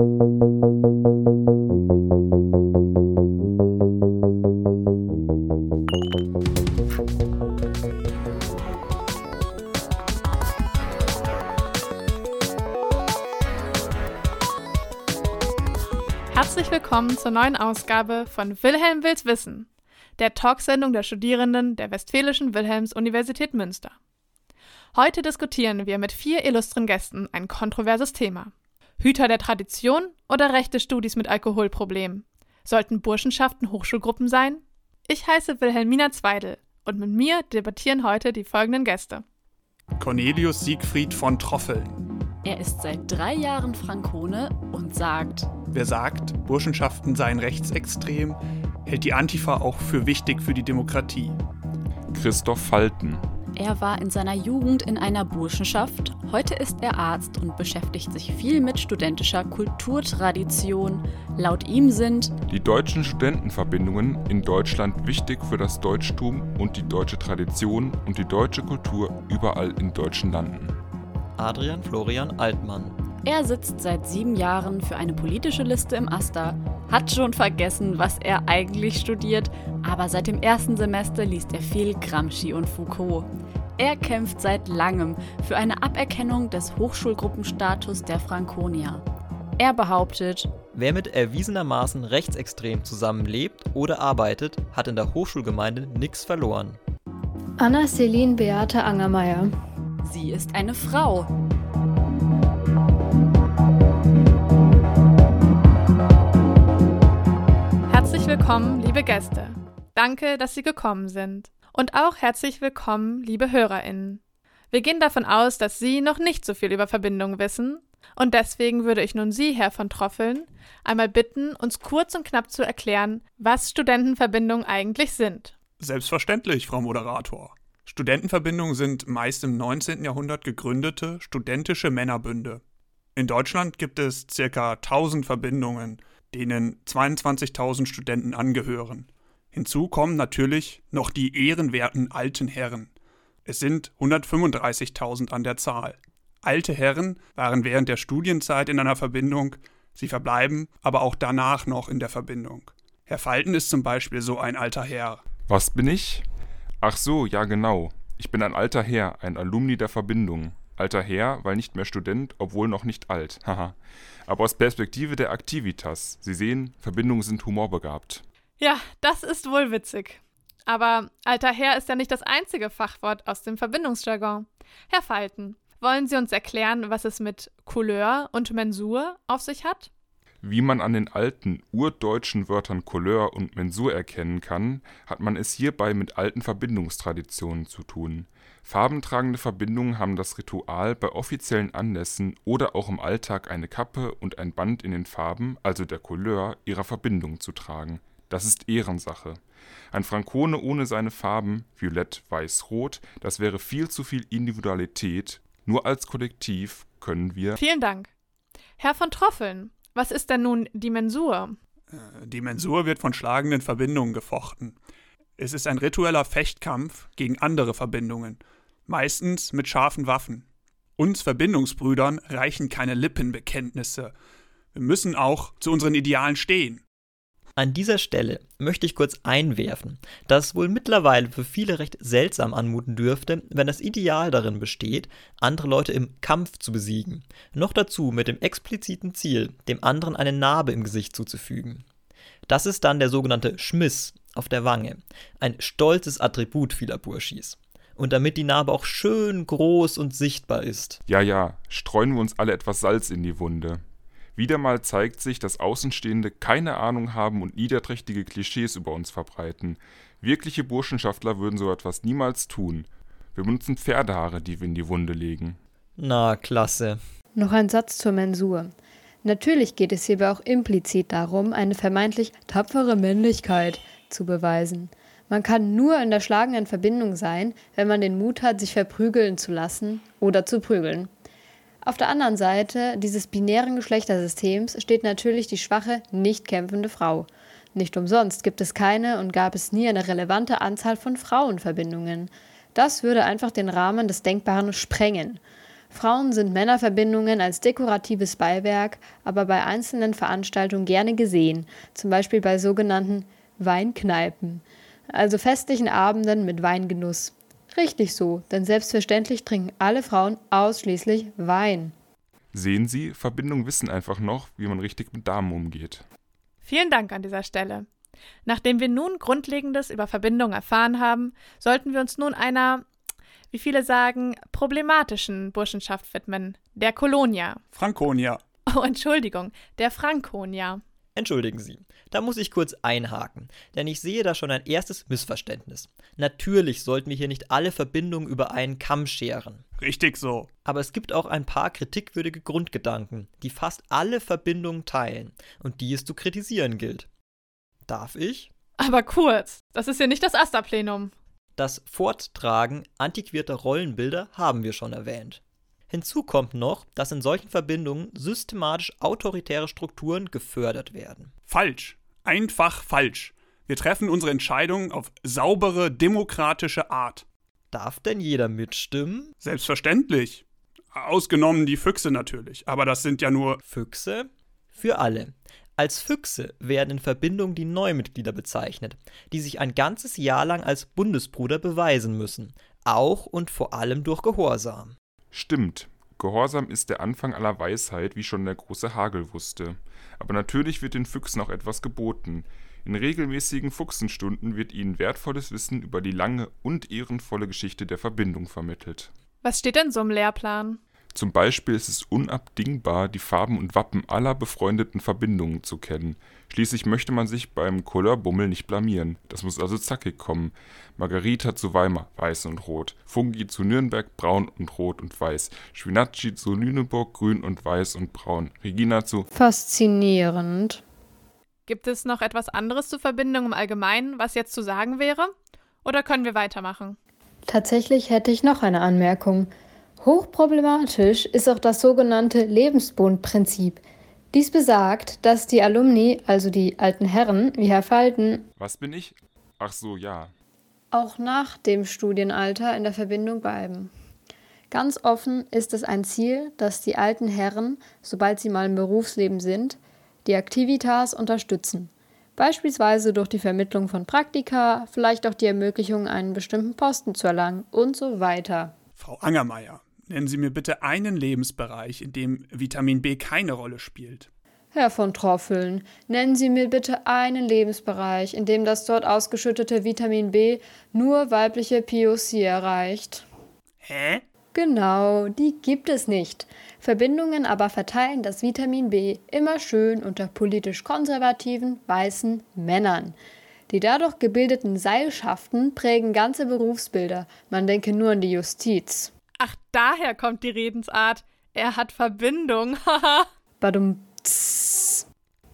Herzlich willkommen zur neuen Ausgabe von Wilhelm Wills Wissen, der Talksendung der Studierenden der Westfälischen Wilhelms-Universität Münster. Heute diskutieren wir mit vier illustren Gästen ein kontroverses Thema. Hüter der Tradition oder rechte Studis mit Alkoholproblemen? Sollten Burschenschaften Hochschulgruppen sein? Ich heiße Wilhelmina Zweidel und mit mir debattieren heute die folgenden Gäste. Cornelius Siegfried von Troffel. Er ist seit drei Jahren Frankone und sagt, Wer sagt, Burschenschaften seien rechtsextrem, hält die Antifa auch für wichtig für die Demokratie. Christoph Falten. Er war in seiner Jugend in einer Burschenschaft, heute ist er Arzt und beschäftigt sich viel mit studentischer Kulturtradition. Laut ihm sind Die deutschen Studentenverbindungen in Deutschland wichtig für das Deutschtum und die deutsche Tradition und die deutsche Kultur überall in deutschen Landen. Adrian Florian Altmann. Er sitzt seit sieben Jahren für eine politische Liste im AStA, hat schon vergessen, was er eigentlich studiert, aber seit dem ersten Semester liest er viel Gramsci und Foucault. Er kämpft seit langem für eine Aberkennung des Hochschulgruppenstatus der Frankonier. Er behauptet, Wer mit erwiesenermaßen rechtsextrem zusammenlebt oder arbeitet, hat in der Hochschulgemeinde nichts verloren. Anna-Celine Beate Angermeier. sie ist eine Frau. Herzlich willkommen, liebe Gäste. Danke, dass Sie gekommen sind. Und auch herzlich willkommen, liebe HörerInnen. Wir gehen davon aus, dass Sie noch nicht so viel über Verbindungen wissen. Und deswegen würde ich nun Sie, Herr von Troffeln, einmal bitten, uns kurz und knapp zu erklären, was Studentenverbindungen eigentlich sind. Selbstverständlich, Frau Moderator. Studentenverbindungen sind meist im 19. Jahrhundert gegründete studentische Männerbünde. In Deutschland gibt es ca. 1000 Verbindungen, denen 22.000 Studenten angehören. Hinzu kommen natürlich noch die ehrenwerten alten Herren. Es sind 135.000 an der Zahl. Alte Herren waren während der Studienzeit in einer Verbindung, sie verbleiben aber auch danach noch in der Verbindung. Herr Falten ist zum Beispiel so ein alter Herr. Was bin ich? Ach so, ja genau. Ich bin ein alter Herr, ein Alumni der Verbindung. Alter Herr, weil nicht mehr Student, obwohl noch nicht alt. Haha. Aber aus Perspektive der Aktivitas. Sie sehen, Verbindungen sind humorbegabt. Ja, das ist wohl witzig. Aber alter Herr ist ja nicht das einzige Fachwort aus dem Verbindungsjargon. Herr Falten, wollen Sie uns erklären, was es mit Couleur und Mensur auf sich hat? Wie man an den alten, urdeutschen Wörtern Couleur und Mensur erkennen kann, hat man es hierbei mit alten Verbindungstraditionen zu tun. Farbentragende Verbindungen haben das Ritual, bei offiziellen Anlässen oder auch im Alltag eine Kappe und ein Band in den Farben, also der Couleur, ihrer Verbindung zu tragen. Das ist Ehrensache. Ein Frankone ohne seine Farben, violett, weiß, rot, das wäre viel zu viel Individualität. Nur als Kollektiv können wir Vielen Dank. Herr von Troffeln, was ist denn nun die Mensur? Die Mensur wird von schlagenden Verbindungen gefochten. Es ist ein ritueller Fechtkampf gegen andere Verbindungen, meistens mit scharfen Waffen. Uns Verbindungsbrüdern reichen keine Lippenbekenntnisse. Wir müssen auch zu unseren Idealen stehen. An dieser Stelle möchte ich kurz einwerfen, dass es wohl mittlerweile für viele recht seltsam anmuten dürfte, wenn das Ideal darin besteht, andere Leute im Kampf zu besiegen. Noch dazu mit dem expliziten Ziel, dem anderen eine Narbe im Gesicht zuzufügen. Das ist dann der sogenannte Schmiss auf der Wange, ein stolzes Attribut vieler Burschis. Und damit die Narbe auch schön groß und sichtbar ist. Ja, ja, streuen wir uns alle etwas Salz in die Wunde. Wieder mal zeigt sich, dass Außenstehende keine Ahnung haben und niederträchtige Klischees über uns verbreiten. Wirkliche Burschenschaftler würden so etwas niemals tun. Wir benutzen Pferdehaare, die wir in die Wunde legen. Na, klasse. Noch ein Satz zur Mensur. Natürlich geht es hierbei auch implizit darum, eine vermeintlich tapfere Männlichkeit zu beweisen. Man kann nur in der schlagenden Verbindung sein, wenn man den Mut hat, sich verprügeln zu lassen oder zu prügeln. Auf der anderen Seite dieses binären Geschlechtersystems steht natürlich die schwache, nicht kämpfende Frau. Nicht umsonst gibt es keine und gab es nie eine relevante Anzahl von Frauenverbindungen. Das würde einfach den Rahmen des Denkbaren sprengen. Frauen sind Männerverbindungen als dekoratives Beiwerk, aber bei einzelnen Veranstaltungen gerne gesehen, zum Beispiel bei sogenannten Weinkneipen, also festlichen Abenden mit Weingenuss. Richtig so, denn selbstverständlich trinken alle Frauen ausschließlich Wein. Sehen Sie, Verbindungen wissen einfach noch, wie man richtig mit Damen umgeht. Vielen Dank an dieser Stelle. Nachdem wir nun Grundlegendes über Verbindungen erfahren haben, sollten wir uns nun einer, wie viele sagen, problematischen Burschenschaft widmen, der Kolonia. Franconia. Oh, Entschuldigung, der Frankonia. Entschuldigen Sie, da muss ich kurz einhaken, denn ich sehe da schon ein erstes Missverständnis. Natürlich sollten wir hier nicht alle Verbindungen über einen Kamm scheren. Richtig so. Aber es gibt auch ein paar kritikwürdige Grundgedanken, die fast alle Verbindungen teilen und die es zu kritisieren gilt. Darf ich? Aber kurz, das ist ja nicht das Asterplenum. Das Forttragen antiquierter Rollenbilder haben wir schon erwähnt. Hinzu kommt noch, dass in solchen Verbindungen systematisch autoritäre Strukturen gefördert werden. Falsch. Einfach falsch. Wir treffen unsere Entscheidungen auf saubere, demokratische Art. Darf denn jeder mitstimmen? Selbstverständlich. Ausgenommen die Füchse natürlich. Aber das sind ja nur. Füchse? Für alle. Als Füchse werden in Verbindung die Neumitglieder bezeichnet, die sich ein ganzes Jahr lang als Bundesbruder beweisen müssen, auch und vor allem durch Gehorsam. Stimmt. Gehorsam ist der Anfang aller Weisheit, wie schon der große Hagel wusste. Aber natürlich wird den Füchsen auch etwas geboten. In regelmäßigen Fuchsenstunden wird ihnen wertvolles Wissen über die lange und ehrenvolle Geschichte der Verbindung vermittelt. Was steht denn so im Lehrplan? Zum Beispiel ist es unabdingbar, die Farben und Wappen aller befreundeten Verbindungen zu kennen. Schließlich möchte man sich beim Couleurbummel nicht blamieren. Das muss also zackig kommen. Margarita zu Weimar, weiß und rot. Fungi zu Nürnberg, braun und rot und weiß. Schwinacci zu Lüneburg, grün und weiß und braun. Regina zu Faszinierend. Gibt es noch etwas anderes zur Verbindung im Allgemeinen, was jetzt zu sagen wäre? Oder können wir weitermachen? Tatsächlich hätte ich noch eine Anmerkung. Hochproblematisch ist auch das sogenannte Lebensbundprinzip. Dies besagt, dass die Alumni, also die alten Herren, wie Herr Falten, Was bin ich? Ach so, ja. auch nach dem Studienalter in der Verbindung bleiben. Ganz offen ist es ein Ziel, dass die alten Herren, sobald sie mal im Berufsleben sind, die Aktivitas unterstützen. Beispielsweise durch die Vermittlung von Praktika, vielleicht auch die Ermöglichung, einen bestimmten Posten zu erlangen und so weiter. Frau Angermeier, nennen Sie mir bitte einen Lebensbereich, in dem Vitamin B keine Rolle spielt. Herr von Troffeln, nennen Sie mir bitte einen Lebensbereich, in dem das dort ausgeschüttete Vitamin B nur weibliche POC erreicht. Hä? Genau, die gibt es nicht. Verbindungen aber verteilen das Vitamin B immer schön unter politisch konservativen, weißen Männern. Die dadurch gebildeten Seilschaften prägen ganze Berufsbilder. Man denke nur an die Justiz. Ach, daher kommt die Redensart. Er hat Verbindung. Haha. Badum.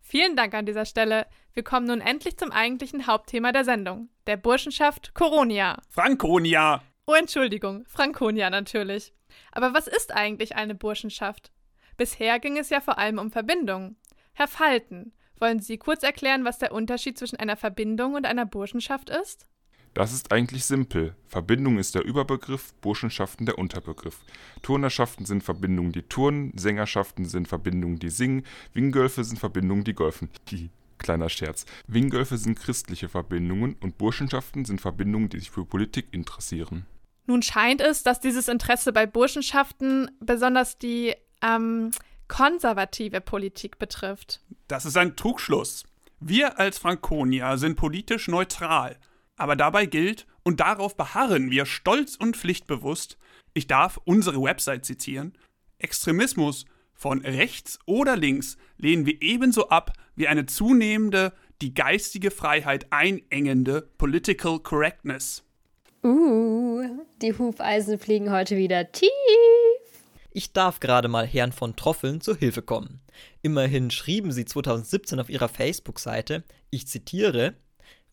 Vielen Dank an dieser Stelle. Wir kommen nun endlich zum eigentlichen Hauptthema der Sendung, der Burschenschaft Coronia. Franconia! Oh, Entschuldigung, Franconia natürlich. Aber was ist eigentlich eine Burschenschaft? Bisher ging es ja vor allem um Verbindungen. Herr Falten, wollen Sie kurz erklären, was der Unterschied zwischen einer Verbindung und einer Burschenschaft ist? Das ist eigentlich simpel. Verbindung ist der Überbegriff, Burschenschaften der Unterbegriff. Turnerschaften sind Verbindungen, die turnen, Sängerschaften sind Verbindungen, die singen, Wingölfe sind Verbindungen, die golfen. Die kleiner Scherz. Wingölfe sind christliche Verbindungen und Burschenschaften sind Verbindungen, die sich für Politik interessieren. Nun scheint es, dass dieses Interesse bei Burschenschaften besonders die ähm, konservative Politik betrifft. Das ist ein Trugschluss. Wir als Franconia sind politisch neutral. Aber dabei gilt, und darauf beharren wir stolz und pflichtbewusst, ich darf unsere Website zitieren, Extremismus von rechts oder links lehnen wir ebenso ab wie eine zunehmende, die geistige Freiheit einengende Political Correctness. Uh, die Hufeisen fliegen heute wieder tief. Ich darf gerade mal Herrn von Troffeln zur Hilfe kommen. Immerhin schrieben sie 2017 auf ihrer Facebook-Seite, ich zitiere,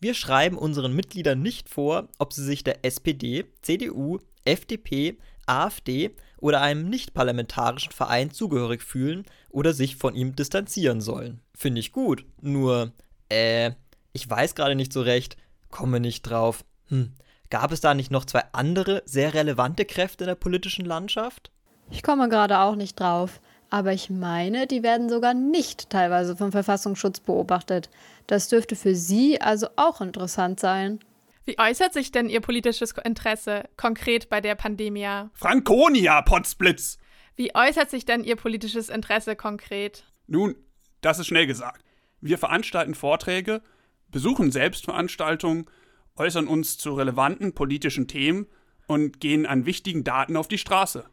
wir schreiben unseren Mitgliedern nicht vor, ob sie sich der SPD, CDU, FDP, AfD oder einem nicht-parlamentarischen Verein zugehörig fühlen oder sich von ihm distanzieren sollen. Finde ich gut. Nur, äh, ich weiß gerade nicht so recht, komme nicht drauf. Hm, gab es da nicht noch zwei andere sehr relevante Kräfte in der politischen Landschaft? Ich komme gerade auch nicht drauf. Aber ich meine, die werden sogar nicht teilweise vom Verfassungsschutz beobachtet. Das dürfte für Sie also auch interessant sein. Wie äußert sich denn Ihr politisches Interesse konkret bei der Pandemie? Franconia, Potzblitz! Wie äußert sich denn Ihr politisches Interesse konkret? Nun, das ist schnell gesagt. Wir veranstalten Vorträge, besuchen Selbstveranstaltungen, äußern uns zu relevanten politischen Themen und gehen an wichtigen Daten auf die Straße.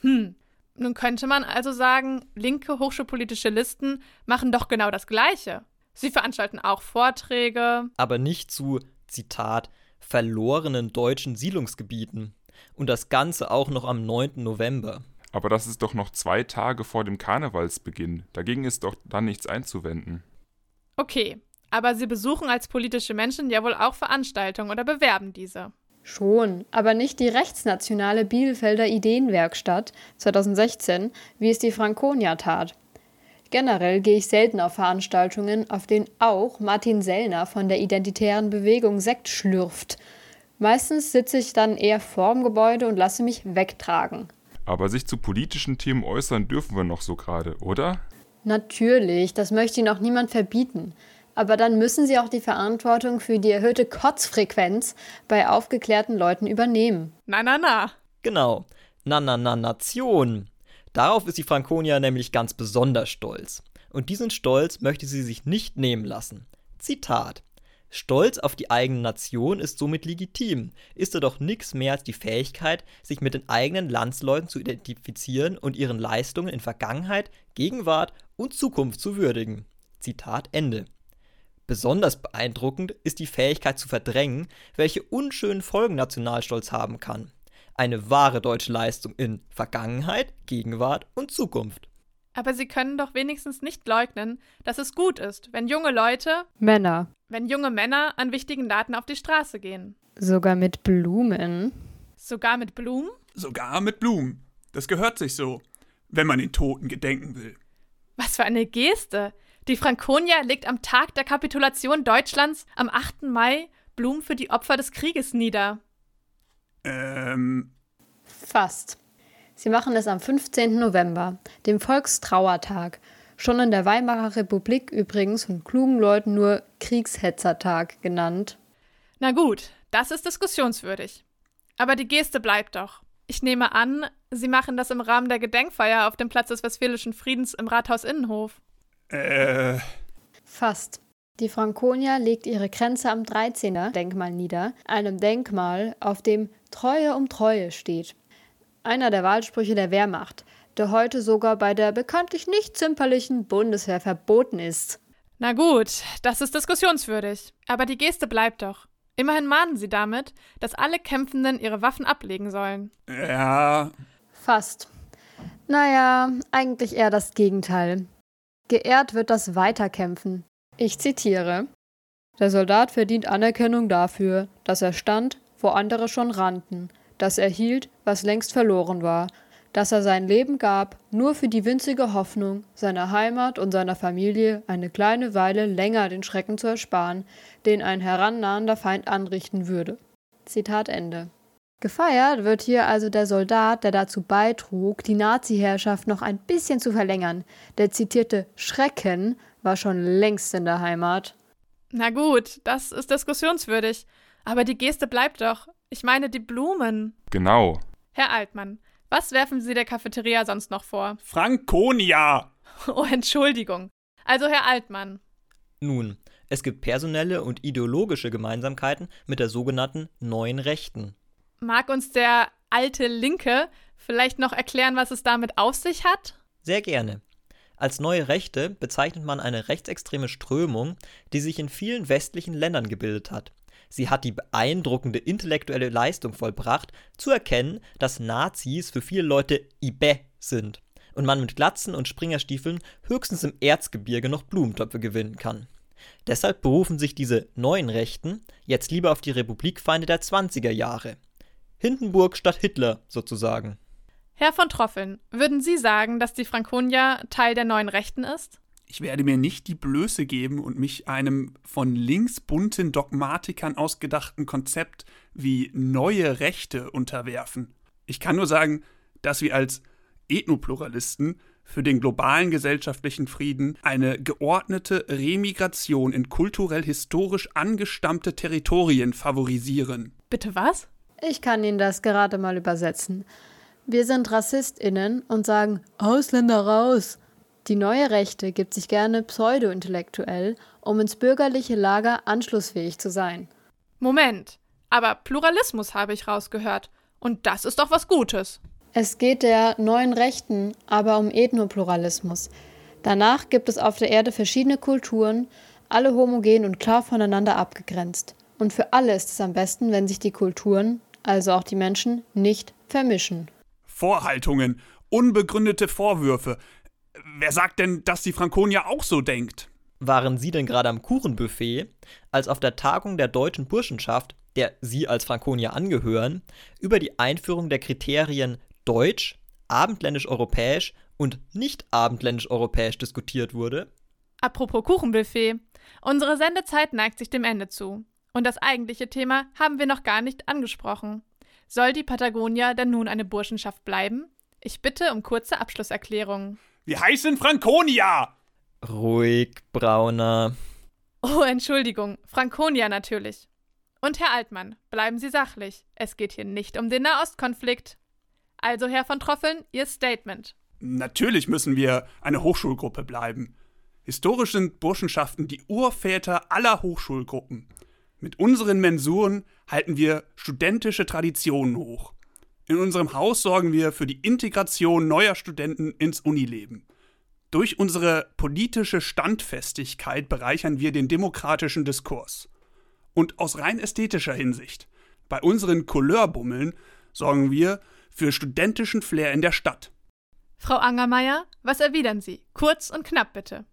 Hm, nun könnte man also sagen, linke hochschulpolitische Listen machen doch genau das Gleiche. Sie veranstalten auch Vorträge. Aber nicht zu, Zitat, verlorenen deutschen Siedlungsgebieten. Und das Ganze auch noch am 9. November. Aber das ist doch noch zwei Tage vor dem Karnevalsbeginn. Dagegen ist doch dann nichts einzuwenden. Okay, aber Sie besuchen als politische Menschen ja wohl auch Veranstaltungen oder bewerben diese. Schon, aber nicht die rechtsnationale Bielefelder Ideenwerkstatt 2016, wie es die Franconia tat. Generell gehe ich selten auf Veranstaltungen, auf denen auch Martin Sellner von der identitären Bewegung Sekt schlürft. Meistens sitze ich dann eher vorm Gebäude und lasse mich wegtragen. Aber sich zu politischen Themen äußern dürfen wir noch so gerade, oder? Natürlich, das möchte Ihnen auch niemand verbieten. Aber dann müssen sie auch die Verantwortung für die erhöhte Kotzfrequenz bei aufgeklärten Leuten übernehmen. Na, na, na. Genau. Na, na, na, Nation. Darauf ist die Franconia nämlich ganz besonders stolz. Und diesen Stolz möchte sie sich nicht nehmen lassen. Zitat. Stolz auf die eigene Nation ist somit legitim, ist jedoch nichts mehr als die Fähigkeit, sich mit den eigenen Landsleuten zu identifizieren und ihren Leistungen in Vergangenheit, Gegenwart und Zukunft zu würdigen. Zitat Ende. Besonders beeindruckend ist die Fähigkeit zu verdrängen, welche unschönen Folgen Nationalstolz haben kann. Eine wahre deutsche Leistung in Vergangenheit, Gegenwart und Zukunft. Aber Sie können doch wenigstens nicht leugnen, dass es gut ist, wenn junge Leute, Männer, wenn junge Männer an wichtigen Daten auf die Straße gehen. Sogar mit Blumen. Sogar mit Blumen? Sogar mit Blumen. Das gehört sich so, wenn man den Toten gedenken will. Was für eine Geste! Die Franconia legt am Tag der Kapitulation Deutschlands am 8. Mai Blumen für die Opfer des Krieges nieder. Ähm. Fast. Sie machen es am 15. November, dem Volkstrauertag. Schon in der Weimarer Republik übrigens von klugen Leuten nur Kriegshetzertag genannt. Na gut, das ist diskussionswürdig. Aber die Geste bleibt doch. Ich nehme an, Sie machen das im Rahmen der Gedenkfeier auf dem Platz des Westfälischen Friedens im Rathaus Innenhof. Äh. Fast. Die Franconia legt ihre Grenze am 13. Denkmal nieder, einem Denkmal, auf dem Treue um Treue steht. Einer der Wahlsprüche der Wehrmacht, der heute sogar bei der bekanntlich nicht zimperlichen Bundeswehr verboten ist. Na gut, das ist diskussionswürdig. Aber die Geste bleibt doch. Immerhin mahnen sie damit, dass alle Kämpfenden ihre Waffen ablegen sollen. Ja. Fast. Naja, eigentlich eher das Gegenteil. Geehrt wird das Weiterkämpfen. Ich zitiere. Der Soldat verdient Anerkennung dafür, dass er stand, wo andere schon rannten, dass er hielt, was längst verloren war, dass er sein Leben gab, nur für die winzige Hoffnung, seiner Heimat und seiner Familie eine kleine Weile länger den Schrecken zu ersparen, den ein herannahender Feind anrichten würde. Zitat Ende. Gefeiert wird hier also der Soldat, der dazu beitrug, die Nazi-Herrschaft noch ein bisschen zu verlängern. Der zitierte Schrecken war schon längst in der Heimat. Na gut, das ist diskussionswürdig. Aber die Geste bleibt doch. Ich meine die Blumen. Genau. Herr Altmann, was werfen Sie der Cafeteria sonst noch vor? Franconia! Oh, Entschuldigung. Also, Herr Altmann. Nun, es gibt personelle und ideologische Gemeinsamkeiten mit der sogenannten neuen Rechten. Mag uns der alte Linke vielleicht noch erklären, was es damit auf sich hat? Sehr gerne. Als neue Rechte bezeichnet man eine rechtsextreme Strömung, die sich in vielen westlichen Ländern gebildet hat. Sie hat die beeindruckende intellektuelle Leistung vollbracht, zu erkennen, dass Nazis für viele Leute Ibe sind und man mit Glatzen und Springerstiefeln höchstens im Erzgebirge noch Blumentöpfe gewinnen kann. Deshalb berufen sich diese neuen Rechten jetzt lieber auf die Republikfeinde der 20er Jahre, Hindenburg statt Hitler sozusagen. Herr von Troffeln, würden Sie sagen, dass die Franconia Teil der neuen Rechten ist? Ich werde mir nicht die Blöße geben und mich einem von links bunten Dogmatikern ausgedachten Konzept wie neue Rechte unterwerfen. Ich kann nur sagen, dass wir als Ethnopluralisten für den globalen gesellschaftlichen Frieden eine geordnete Remigration in kulturell-historisch angestammte Territorien favorisieren. Bitte was? Ich kann Ihnen das gerade mal übersetzen. Wir sind RassistInnen und sagen Ausländer raus. Die neue Rechte gibt sich gerne pseudo-intellektuell, um ins bürgerliche Lager anschlussfähig zu sein. Moment, aber Pluralismus habe ich rausgehört. Und das ist doch was Gutes. Es geht der neuen Rechten aber um Ethnopluralismus. Danach gibt es auf der Erde verschiedene Kulturen, alle homogen und klar voneinander abgegrenzt. Und für alle ist es am besten, wenn sich die Kulturen, also auch die Menschen, nicht vermischen. Vorhaltungen, unbegründete Vorwürfe. Wer sagt denn, dass die Frankonia auch so denkt? Waren Sie denn gerade am Kuchenbuffet, als auf der Tagung der deutschen Burschenschaft, der Sie als Frankonia angehören, über die Einführung der Kriterien Deutsch, Abendländisch-Europäisch und Nicht-Abendländisch-Europäisch diskutiert wurde? Apropos Kuchenbuffet. Unsere Sendezeit neigt sich dem Ende zu. Und das eigentliche Thema haben wir noch gar nicht angesprochen. Soll die Patagonia denn nun eine Burschenschaft bleiben? Ich bitte um kurze Abschlusserklärungen. Wir heißen Frankonia! Ruhig, Brauner. Oh, Entschuldigung, Frankonia natürlich. Und Herr Altmann, bleiben Sie sachlich. Es geht hier nicht um den Nahostkonflikt. Also, Herr von Troffeln, Ihr Statement. Natürlich müssen wir eine Hochschulgruppe bleiben. Historisch sind Burschenschaften die Urväter aller Hochschulgruppen. Mit unseren Mensuren halten wir studentische Traditionen hoch. In unserem Haus sorgen wir für die Integration neuer Studenten ins Unileben. Durch unsere politische Standfestigkeit bereichern wir den demokratischen Diskurs. Und aus rein ästhetischer Hinsicht, bei unseren Coueurbummeln sorgen wir für studentischen Flair in der Stadt. Frau Angermeier, was erwidern Sie? Kurz und knapp bitte.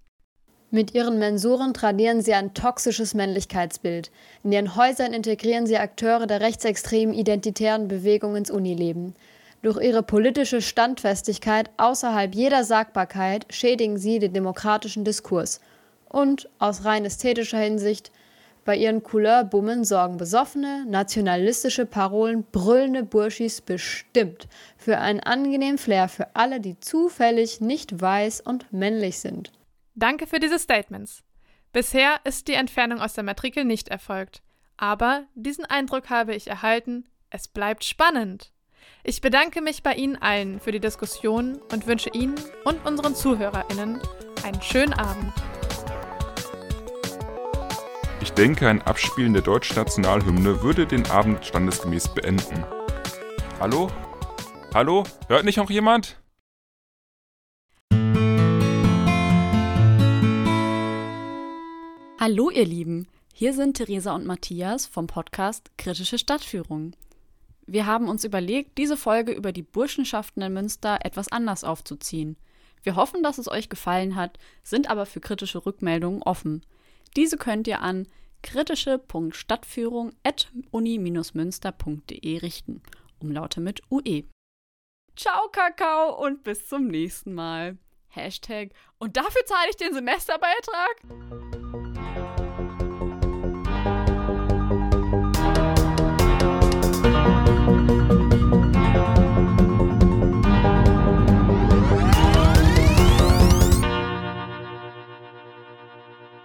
Mit ihren Mensuren tradieren sie ein toxisches Männlichkeitsbild. In ihren Häusern integrieren sie Akteure der rechtsextremen identitären Bewegung ins Unileben. Durch ihre politische Standfestigkeit außerhalb jeder Sagbarkeit schädigen sie den demokratischen Diskurs. Und aus rein ästhetischer Hinsicht, bei ihren Couleurbummern sorgen besoffene, nationalistische Parolen brüllende Burschis bestimmt für einen angenehmen Flair für alle, die zufällig nicht weiß und männlich sind. Danke für diese Statements. Bisher ist die Entfernung aus der Matrikel nicht erfolgt. Aber diesen Eindruck habe ich erhalten, es bleibt spannend. Ich bedanke mich bei Ihnen allen für die Diskussion und wünsche Ihnen und unseren ZuhörerInnen einen schönen Abend. Ich denke, ein Abspielen der deutschen Nationalhymne würde den Abend standesgemäß beenden. Hallo? Hallo? Hört nicht noch jemand? Hallo ihr Lieben, hier sind Theresa und Matthias vom Podcast Kritische Stadtführung. Wir haben uns überlegt, diese Folge über die Burschenschaften in Münster etwas anders aufzuziehen. Wir hoffen, dass es euch gefallen hat, sind aber für kritische Rückmeldungen offen. Diese könnt ihr an kritische.stadtführung.uni-münster.de richten. Umlaute mit UE. Ciao, Kakao und bis zum nächsten Mal. Hashtag. Und dafür zahle ich den Semesterbeitrag?